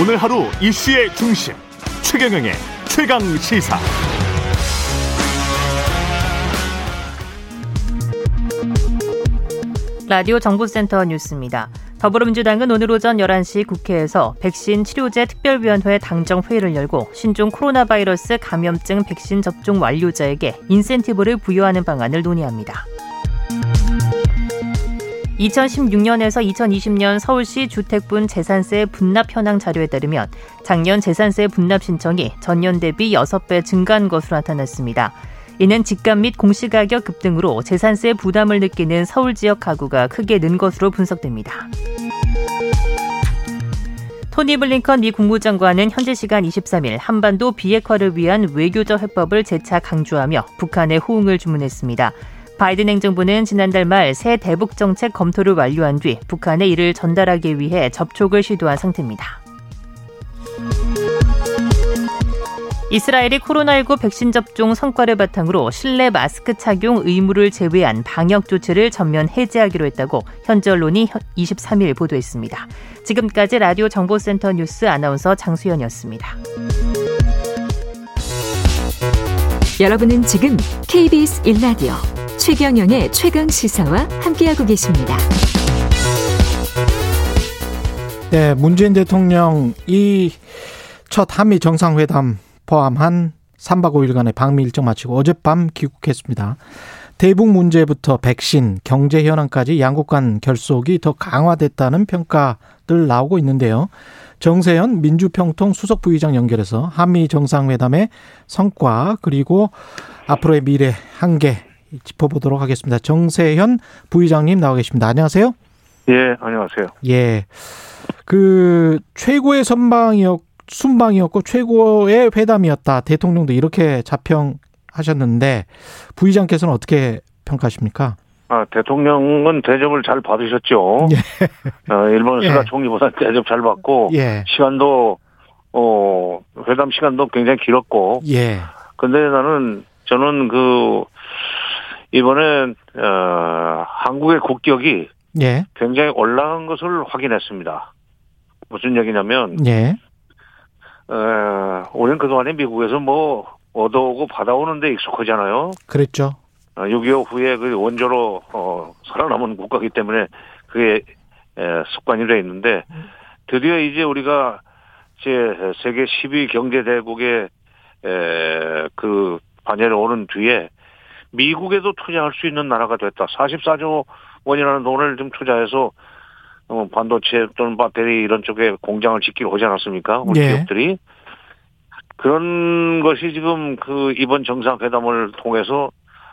오늘 하루 이슈의 중심 최경영의 최강 시사. 라디오 정보센터 뉴스입니다. 더불어민주당은 오늘 오전 11시 국회에서 백신 치료제 특별위원회 당정 회의를 열고 신종 코로나 바이러스 감염증 백신 접종 완료자에게 인센티브를 부여하는 방안을 논의합니다. 2016년에서 2020년 서울시 주택분 재산세 분납 현황 자료에 따르면 작년 재산세 분납 신청이 전년 대비 6배 증가한 것으로 나타났습니다. 이는 집값 및 공시가격 급등으로 재산세 부담을 느끼는 서울 지역 가구가 크게 는 것으로 분석됩니다. 토니 블링컨 미 국무장관은 현재 시간 23일 한반도 비핵화를 위한 외교적 해법을 재차 강조하며 북한의 호응을 주문했습니다. 바이든 행정부는 지난달 말 새 대북 정책 검토를 완료한 뒤 북한에 이를 전달하기 위해 접촉을 시도한 상태입니다. 이스라엘이 코로나19 백신 접종 성과를 바탕으로 실내 마스크 착용 의무를 제외한 방역 조치를 전면 해제하기로 했다고 현지 언론이 23일 보도했습니다. 지금까지 라디오 정보센터 뉴스 아나운서 장수연이었습니다. 여러분은 지금 KBS 1라디오 최경영의 최강 시사와 함께하고 계십니다. 네, 문재인 대통령이 첫 한미 정상회담 포함한 3박 5일간의 방미 일정 마치고 어젯밤 귀국했습니다. 대북 문제부터 백신, 경제 현황까지 양국 간 결속이 더 강화됐다는 평가들 나오고 있는데요. 정세현 민주평통 수석 부의장 연결해서 한미 정상회담의 성과 그리고 앞으로의 미래 한계 짚어보도록 하겠습니다. 정세현 부의장님 나와 계십니다. 안녕하세요. 예, 안녕하세요. 예. 그 최고의 선방이었 순방이었고 최고의 회담이었다. 대통령도 이렇게 자평하셨는데 부의장께서는 어떻게 평가하십니까? 아, 대통령은 대접을 잘 받으셨죠. 예. 어, 일본 스가 예. 총리보다 대접 잘 받고 예. 시간도 어 회담 시간도 굉장히 길었고. 예. 근데 나는 저는 그 이번에 어 한국의 국격이 예. 굉장히 올라간 것을 확인했습니다. 무슨 얘기냐면 예. 어, 우리는 그동안에 미국에서 뭐 얻어오고 받아오는데 익숙하잖아요. 그랬죠. 6.25 어, 후에 그 원조로 어, 살아남은 국가이기 때문에 그게 에, 습관이 돼 있는데 드디어 이제 우리가 제 세계 10위 경제 대국의 에, 그 반열에 오는 뒤에 미국에도 투자할 수 있는 나라가 됐다. 44조 원이라는 돈을 좀 투자해서 어, 반도체 또는 배터리 이런 쪽에 공장을 짓기로 하지 않았습니까? 우리 네. 기업들이. 그런 것이 지금 그 이번 정상회담을 통해서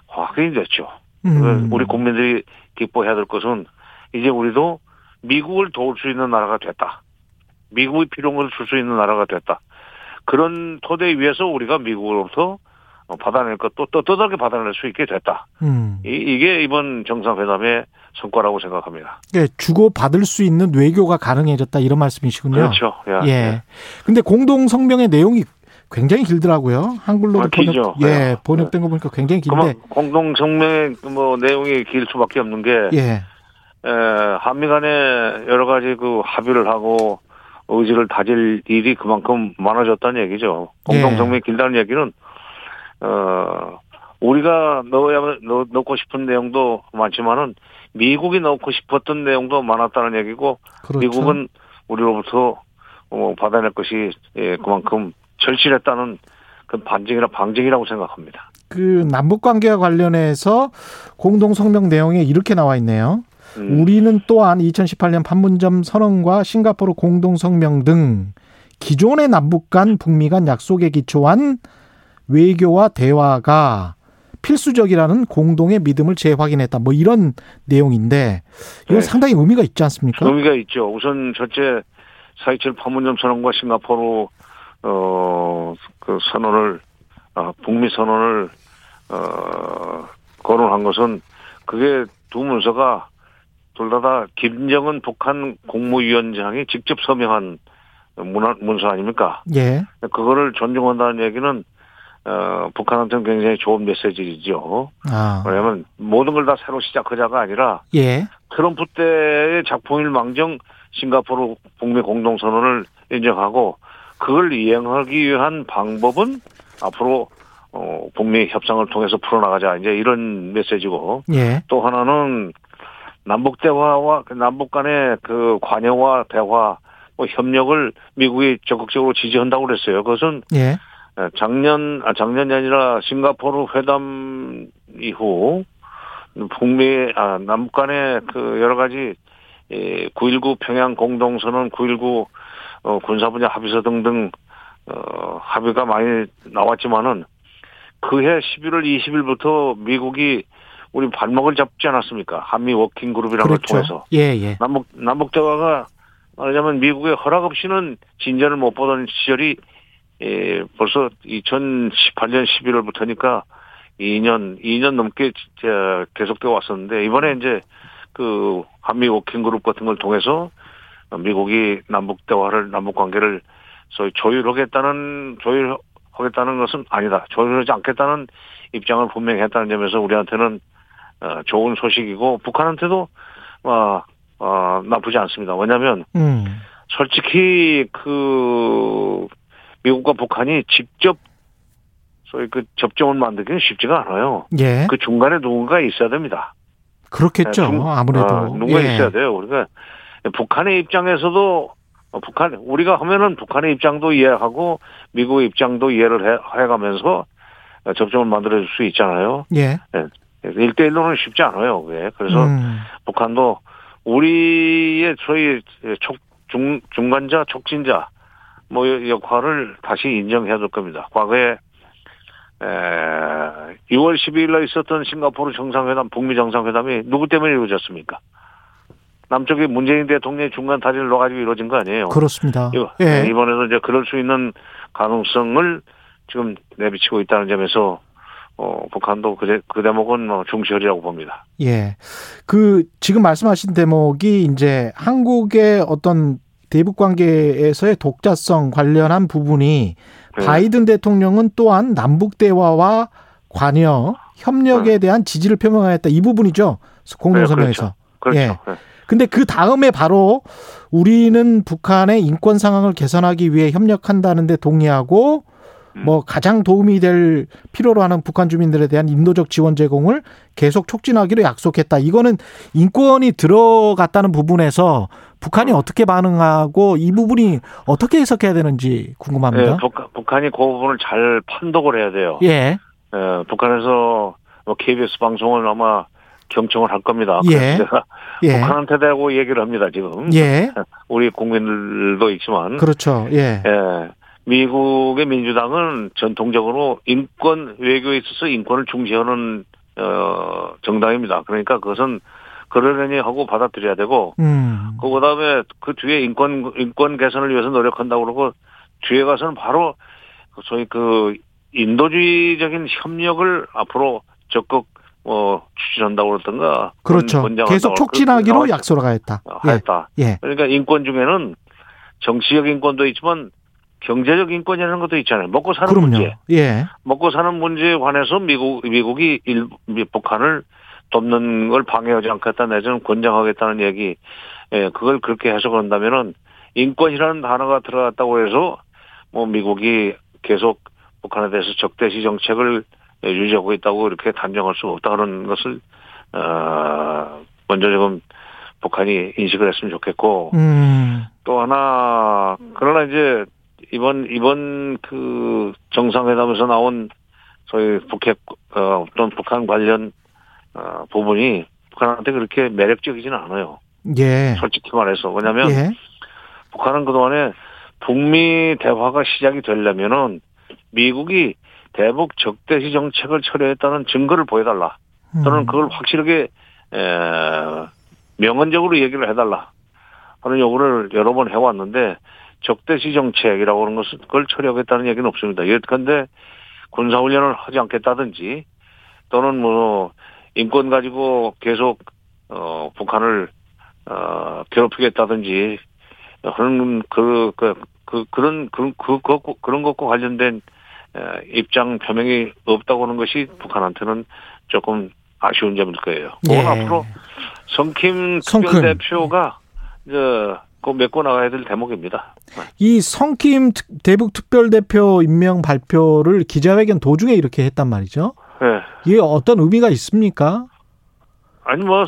확인이 됐죠. 음. 우리 국민들이 기뻐해야 될 것은 이제 우리도 미국을 도울 수 있는 나라가 됐다. 미국이 필요한 것을 줄수 있는 나라가 됐다. 그런 토대 위에서 우리가 미국으로부터 받아낼 것도 또 떠다르게 받아낼 수 있게 됐다. 음. 이, 게 이번 정상회담의 성과라고 생각합니다. 예, 주고 받을 수 있는 외교가 가능해졌다 이런 말씀이시군요. 그렇죠. 야, 예. 예. 근데 공동 성명의 내용이 굉장히 길더라고요. 한글로 아, 번역 예, 네. 번역된 거 보니까 굉장히 길데 공동 성명의 뭐 내용이 길 수밖에 없는 게 예. 에, 한미 간에 여러 가지 그 합의를 하고 의지를 다질 일이 그만큼 많아졌다는 얘기죠. 공동 성명이 예. 길다는 얘기는 어 우리가 넣어야 넣, 넣고 싶은 내용도 많지만은 미국이 넣고 싶었던 내용도 많았다는 얘기고 그렇죠. 미국은 우리로부터 어, 받아낼 것이 예, 그만큼 절실했다는 그 반증이나 방증이라고 생각합니다. 그 남북 관계와 관련해서 공동 성명 내용에 이렇게 나와 있네요. 음. 우리는 또한 2018년 판문점 선언과 싱가포르 공동 성명 등 기존의 남북 간 북미 간 약속에 기초한 외교와 대화가 필수적이라는 공동의 믿음을 재확인했다. 뭐 이런 내용인데 이건 네. 상당히 의미가 있지 않습니까? 의미가 있죠. 우선 첫째 사이칠 판문점 선언과 싱가포르 어그 선언을 어, 북미 선언을 어 거론한 것은 그게 두 문서가 둘 다 다 김정은 북한 국무위원장이 직접 서명한 문화, 문서 아닙니까? 예. 그거를 존중한다는 얘기는 어, 북한한테는 굉장히 좋은 메시지죠. 아. 왜냐하면 모든 걸 다 새로 시작하자가 아니라 예. 트럼프 때의 작품일 망정 싱가포르 북미 공동선언을 인정하고 그걸 이행하기 위한 방법은 앞으로 어, 북미 협상을 통해서 풀어나가자 이제 이런 메시지고 예. 또 하나는 남북 대화와 그 남북 간의 그 관여와 대화 뭐 협력을 미국이 적극적으로 지지한다고 그랬어요. 그것은 예. 작년 아 작년이 아니라 싱가포르 회담 이후 북미 아 남북 간의 그 여러 가지 예9.19 평양 공동선언 9.19 어, 군사 분야 합의서 등등 어, 합의가 많이 나왔지만은 그해 11월 20일부터 미국이 우리 발목을 잡지 않았습니까? 한미 working group이라는 그렇죠. 걸 통해서 예, 예. 남북 남북 대화가 말하자면 미국의 허락 없이는 진전을 못 보던 시절이 예, 벌써 2018년 11월부터니까 2년 2년 넘게 진짜 계속되어 왔었는데 이번에 이제 그 한미 워킹 그룹 같은 걸 통해서 미국이 남북 대화를 남북 관계를 소위 조율하겠다는 조율하겠다는 것은 아니다. 조율하지 않겠다는 입장을 분명히 했다는 점에서 우리한테는 어, 좋은 소식이고 북한한테도 어, 어, 나쁘지 않습니다. 왜냐하면 음. 솔직히 그 미국과 북한이 직접 소위 그 접점을 만들기는 쉽지가 않아요. 예. 그 중간에 누군가 있어야 됩니다. 그렇겠죠. 중- 아무래도. 어, 누군가 예. 있어야 돼요. 우리가 북한의 입장에서도 어, 북한 우리가 하면은 북한의 입장도 이해하고 미국의 입장도 이해를 해, 해가면서 어, 접점을 만들어줄 수 있잖아요. 예. 일대일로는 쉽지 않아요. 그게. 그래서 음. 북한도 우리의 소위 촉, 중, 중간자, 촉진자, 뭐, 역할을 다시 인정해야 될 겁니다. 과거에, 에, 6월 12일 날 있었던 싱가포르 정상회담, 북미 정상회담이 누구 때문에 이루어졌습니까? 남쪽에 문재인 대통령의 중간 다리를 놓아가지고 이루어진 거 아니에요. 그렇습니다. 이거- 예. 네, 이번에도 이제 그럴 수 있는 가능성을 지금 내비치고 있다는 점에서 어, 북한도 그, 대, 그 대목은 뭐 중시하리라고 봅니다. 예. 그 지금 말씀하신 대목이 이제 한국의 어떤 대북 관계에서의 독자성 관련한 부분이 네. 바이든 대통령은 또한 남북 대화와 관여 협력에 대한 지지를 표명하였다. 이 부분이죠. 공동성명에서. 그렇죠. 예. 네. 근데 그 다음에 바로 우리는 북한의 인권 상황을 개선하기 위해 협력한다는데 동의하고 음. 뭐 가장 도움이 될 필요로 하는 북한 주민들에 대한 인도적 지원 제공을 계속 촉진하기로 약속했다. 이거는 인권이 들어갔다는 부분에서 북한이 어떻게 반응하고 이 부분이 어떻게 해석해야 되는지 궁금합니다. 예, 북한, 북한이 그 부분을 잘 판독을 해야 돼요. 예. 예, 북한에서 뭐 KBS 방송을 아마 경청을 할 겁니다. 예. 예. 북한한테 대고 얘기를 합니다, 지금. 예. 우리 국민들도 있지만. 그렇죠. 예. 예. 미국의 민주당은 전통적으로 인권 외교에 있어서 인권을 중시하는 어 정당입니다. 그러니까 그것은 그러려니 하고 받아들여야 되고 음. 그 그다음에 그 뒤에 인권 인권 개선을 위해서 노력한다고 그러고 뒤에 가서는 바로 그 소위 그 인도주의적인 협력을 앞으로 적극 어 추진한다고 그러던가 그렇죠. 계속 촉진하기로 약속을 하였다. 예. 하였다. 예. 그러니까 인권 중에는 정치적 인권도 있지만 경제적 인권이라는 것도 있잖아요. 먹고 사는 그럼요. 문제. 예. 먹고 사는 문제에 관해서 미국 미국이 일 북한을 돕는 걸 방해하지 않겠다 내지는 권장하겠다는 얘기. 예, 그걸 그렇게 해석한다면은 인권이라는 단어가 들어갔다고 해서 뭐 미국이 계속 북한에 대해서 적대시 정책을 유지하고 있다고 이렇게 단정할 수 없다는 것을 어 먼저 조금 북한이 인식을 했으면 좋겠고 음. 또 하나 그러나 이제 이번 이번 그 정상회담에서 나온 소위 북핵 어, 어떤 북한 관련 어, 부분이 북한한테 그렇게 매력적이지는 않아요. 예. 솔직히 말해서 왜냐하면 예. 북한은 그 동안에 북미 대화가 시작이 되려면은 미국이 대북 적대시 정책을 철회했다는 증거를 보여달라. 또는 음. 그걸 확실하게 에, 명언적으로 얘기를 해달라 하는 요구를 여러 번 해왔는데 적대시 정책이라고 하는 것을 그걸 처리하겠다는 얘기는 없습니다. 예컨대 군사훈련을 하지 않겠다든지 또는 뭐 인권 가지고 계속 어 북한을 어 괴롭히겠다든지 하는 그, 그, 그 그런 그런 그, 그 그런 것과 관련된 에, 입장 표명이 없다고 하는 것이 북한한테는 조금 아쉬운 점일 거예요. 그건 예. 앞으로 성킴. 특별대표가 저 그 메꿔 나가야 될 대목입니다. 이 성킴 특- 대북 특별대표 임명 발표를 기자회견 도중에 이렇게 했단 말이죠. 예. 이게 어떤 의미가 있습니까? 아니 뭐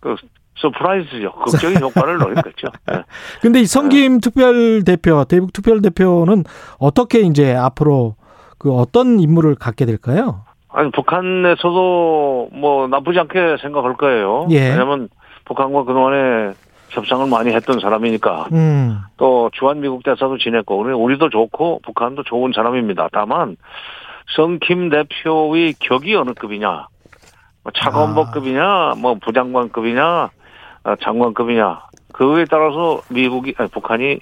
그 surprise죠. 극적인 효과를 노린 거죠. 예. 근데 이 성김 특별대표, 대북 특별대표는 어떻게 이제 앞으로 그 어떤 임무를 갖게 될까요? 아니 북한에서도 뭐 나쁘지 않게 생각할 거예요. 예. 왜냐하면 북한과 그동안에 협상을 많이 했던 사람이니까. 음, 또 주한 미국 대사도 지냈고 우리- 우리도 좋고 북한도 좋은 사람입니다. 다만 성킴 대표의 격이 어느 급이냐, 뭐 차관복급이냐, 뭐 부장관급이냐, 어, 장관급이냐? 그거에 따라서 미국이 아니, 북한이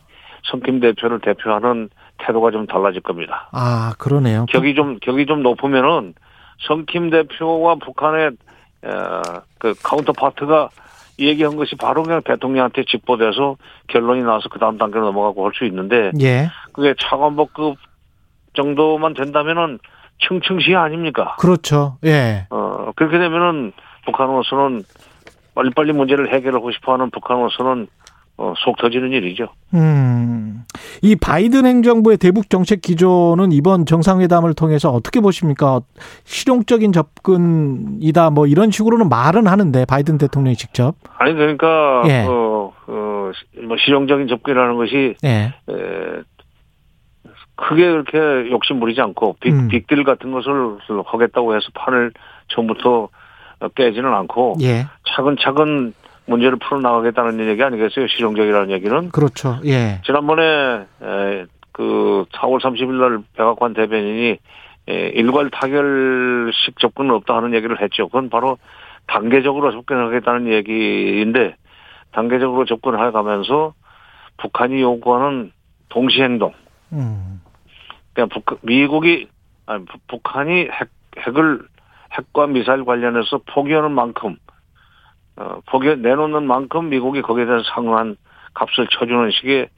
성킴 대표를 대표하는 태도가 좀 달라질 겁니다. 아 그러네요. 격이 좀 격이 좀 높으면은 성킴 대표와 북한의 어, 그 counterpart가 얘기한 것이 바로 그냥 대통령한테 직보돼서 결론이 나서 그 다음 단계로 넘어가고 할 수 있는데 예, 그게 차관보급 정도만 된다면은 층층시하 아닙니까? 그렇죠. 예, 어 그렇게 되면은 북한으로서는 빨리빨리 문제를 해결하고 싶어하는 북한으로서는 어, 속 터지는 일이죠. 음, 이 바이든 행정부의 대북 정책 기조는 이번 정상회담을 통해서 어떻게 보십니까? 실용적인 접근이다, 뭐 이런 식으로는 말은 하는데 바이든 대통령이 직접, 아니 그러니까 예. 어, 어, 뭐 실용적인 접근이라는 것이 예, 에, 크게 그렇게 욕심 부리지 않고 빅, 음. 빅딜 같은 것을 하겠다고 해서 판을 처음부터 깨지는 않고 예, 차근차근 문제를 풀어나가겠다는 얘기 아니겠어요? 실용적이라는 얘기는. 그렇죠. 예, 지난번에 에, 그 4월 30일 날 백악관 대변인이 에, 일괄 타결식 접근은 없다 하는 얘기를 했죠. 그건 바로 단계적으로 접근하겠다는 얘기인데 단계적으로 접근해 가면서 북한이 요구하는 동시 행동 음, 그냥 북, 미국이 아니, 북- 북한이 핵, 핵을 핵과 미사일 관련해서 포기하는 만큼 어, 포기 내놓는 만큼 미국이 거기에 대해서 상응한 값을 쳐주는 식의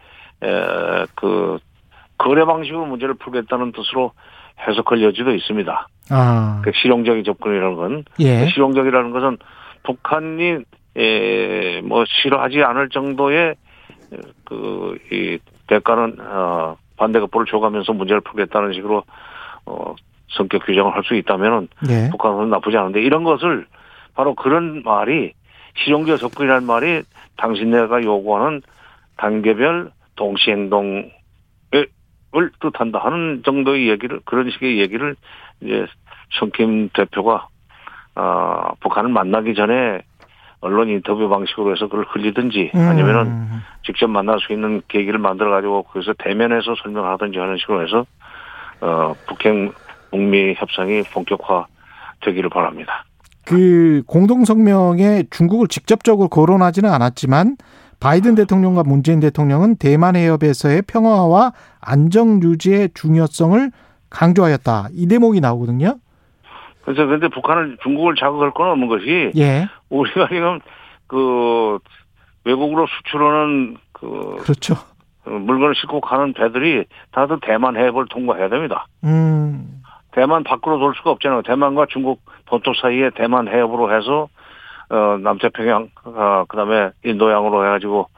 에, 그 거래 방식으로 문제를 풀겠다는 뜻으로 해석할 여지도 있습니다. 아, 그 실용적인 접근이라는 건. 예, 실용적이라는 것은 북한이 에, 뭐 싫어하지 않을 정도의 그 이 대가는 어, 반대급부를 줘가면서 문제를 풀겠다는 식으로 어, 성격 규정을 할 수 있다면은 예, 북한은 나쁘지 않은데 이런 것을 바로 그런 말이 실용적 접근이라는 말이 당신네가 요구하는 단계별 동시 행동을 뜻한다 하는 정도의 얘기를 그런 식의 얘기를 이제 성김 대표가 어, 북한을 만나기 전에 언론 인터뷰 방식으로 해서 그걸 흘리든지 아니면은 음, 직접 만날 수 있는 계기를 만들어 가지고 거기서 대면해서 설명하든지 하는 식으로 해서 어 북핵 북미 협상이 본격화 되기를 바랍니다. 그 공동 성명에 중국을 직접적으로 거론하지는 않았지만 바이든 대통령과 문재인 대통령은 대만 해협에서의 평화와 안정 유지의 중요성을 강조하였다. 이 대목이 나오거든요. 그래서 근데 북한을 중국을 자극할 건 없는 것이 예, 우리가 지금 그 외국으로 수출하는 그 그렇죠. 물건을 싣고 가는 배들이 다들 대만 해협을 통과해야 됩니다. 음, 대만 밖으로 돌 수가 없잖아요. 대만과 중국 본토 사이에 대만 해협으로 해서 어 남태평양 어 그다음에 인도양으로 해가지고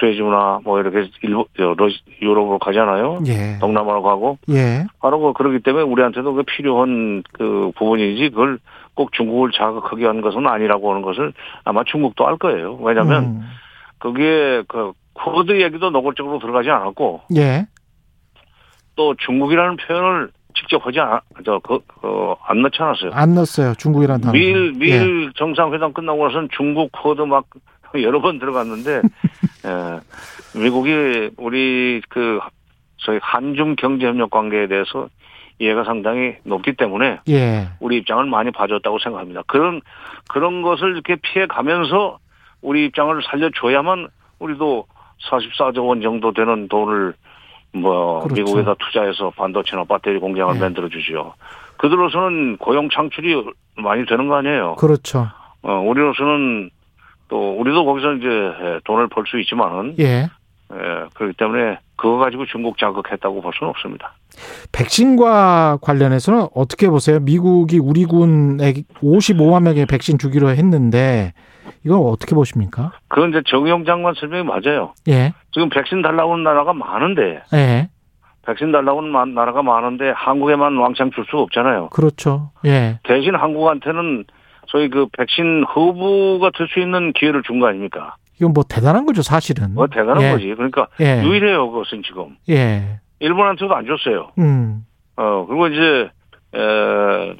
수에즈나 뭐 이렇게 일본 유럽으로 가잖아요. 예, 동남아로 가고 예, 바로 그 그렇기 때문에 우리한테도 그 필요한 그 부분이지 그걸 꼭 중국을 자극하게 하는 것은 아니라고 하는 것을 아마 중국도 알 거예요. 왜냐하면 음, 그게 그 Quad 얘기도 노골적으로 들어가지 않았고 예, 또 중국이라는 표현을 직접 하지 않, 저, 그, 그, 안 넣지 않았어요. 안 넣었어요. 중국이라는 단어. 미일, 예. 미일 정상회담 끝나고 나서는 중국 Quad 막 여러 번 들어갔는데, 예, 미국이 우리 그, 저희 한중 경제협력 관계에 대해서 이해가 상당히 높기 때문에 예, 우리 입장을 많이 봐줬다고 생각합니다. 그런, 그런 것을 이렇게 피해 가면서 우리 입장을 살려줘야만 우리도 44조 원 정도 되는 돈을 뭐 그렇죠. 미국에다 투자해서 반도체나 배터리 공장을 네. 만들어 주지요. 그들로서는 고용 창출이 많이 되는 거 아니에요. 그렇죠. 어, 우리로서는 또 우리도 거기서 이제 돈을 벌 수 있지만은 예, 예, 그렇기 때문에 그거 가지고 중국 자극했다고 볼 수는 없습니다. 백신과 관련해서는 어떻게 보세요? 미국이 우리 군에 55만 명의 백신 주기로 했는데 이건 어떻게 보십니까? 그건 이제 정용 장관 설명이 맞아요. 예. 지금 백신 달라고 하는 나라가 많은데 예. 백신 달라고 하는 마- 나라가 많은데 한국에만 왕창 줄 수가 없잖아요. 그렇죠. 예. 대신 한국한테는 소위 그 백신 허브가 될 수 있는 기회를 준 거 아닙니까? 이건 뭐 대단한 거죠, 사실은. 뭐 대단한 예. 거지. 그러니까 예. 유일해요, 그것은 지금. 예. 일본한테도 안 줬어요. 음. 어, 그리고 이제, 에,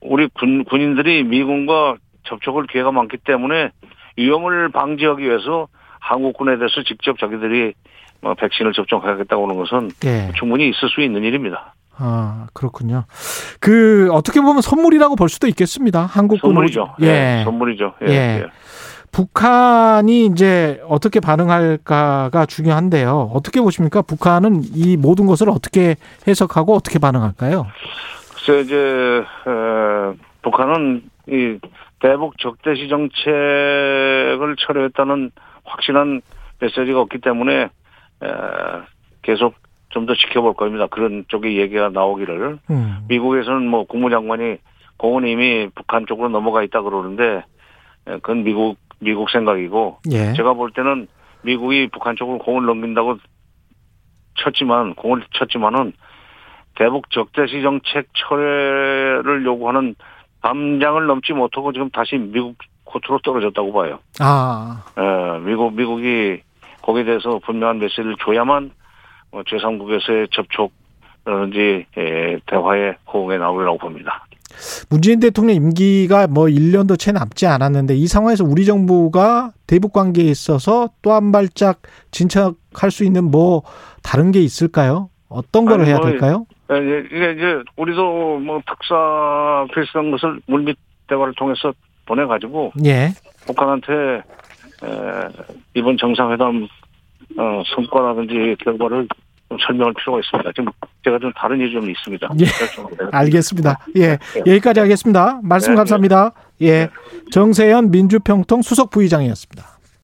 우리 군, 군인들이 미군과 접촉할 기회가 많기 때문에 위험을 방지하기 위해서 한국군에 대해서 직접 자기들이 뭐 백신을 접종하겠다고 하는 것은 예. 충분히 있을 수 있는 일입니다. 아, 그렇군요. 그 어떻게 보면 선물이라고 볼 수도 있겠습니다. 한국군 선물이죠. 예. 예, 선물이죠. 예, 예. 예. 북한이 이제 어떻게 반응할까가 중요한데요. 어떻게 보십니까? 북한은 이 모든 것을 어떻게 해석하고 어떻게 반응할까요? 글쎄 이제 에, 북한은 이 대북 적대시 정책을 철회했다는 확실한 메시지가 없기 때문에 에, 계속 좀 더 지켜볼 겁니다. 그런 쪽의 얘기가 나오기를 음. 미국에서는 뭐 국무장관이 공은 이미 북한 쪽으로 넘어가 있다 그러는데 에, 그건 미국 미국 생각이고 예. 제가 볼 때는 미국이 북한 쪽으로 공을 넘긴다고 쳤지만 공을 쳤지만은 대북 적대시 정책 철회를 요구하는 담장을 넘지 못하고 지금 다시 미국 코트로 떨어졌다고 봐요. 아, 에, 미국 미국이 거기에 대해서 분명한 메시지를 줘야만 어, 제3국에서의 접촉이라든지 에, 대화의 호응에 나오리라고 봅니다. 문재인 대통령 임기가 뭐 1년도 채 남지 않았는데 이 상황에서 우리 정부가 대북 관계에 있어서 또 한 발짝 진척할 수 있는 뭐 다른 게 있을까요? 어떤 걸 아니, 해야 뭐 될까요? 예, 예, 이게 이제 우리도 뭐 특사 필수한 것을 물밑 대화를 통해서 보내가지고 예. 북한한테 에, 이번 정상회담 어, 성과라든지 결과를 좀 설명할 필요가 있습니다. 지금 제가 좀 다른 일이 좀 있습니다. 예. 네. 알겠습니다. 예. 여기까지 하겠습니다. 말씀 네, 감사합니다. 예. 정세현 민주평통 수석 부의장이었습니다.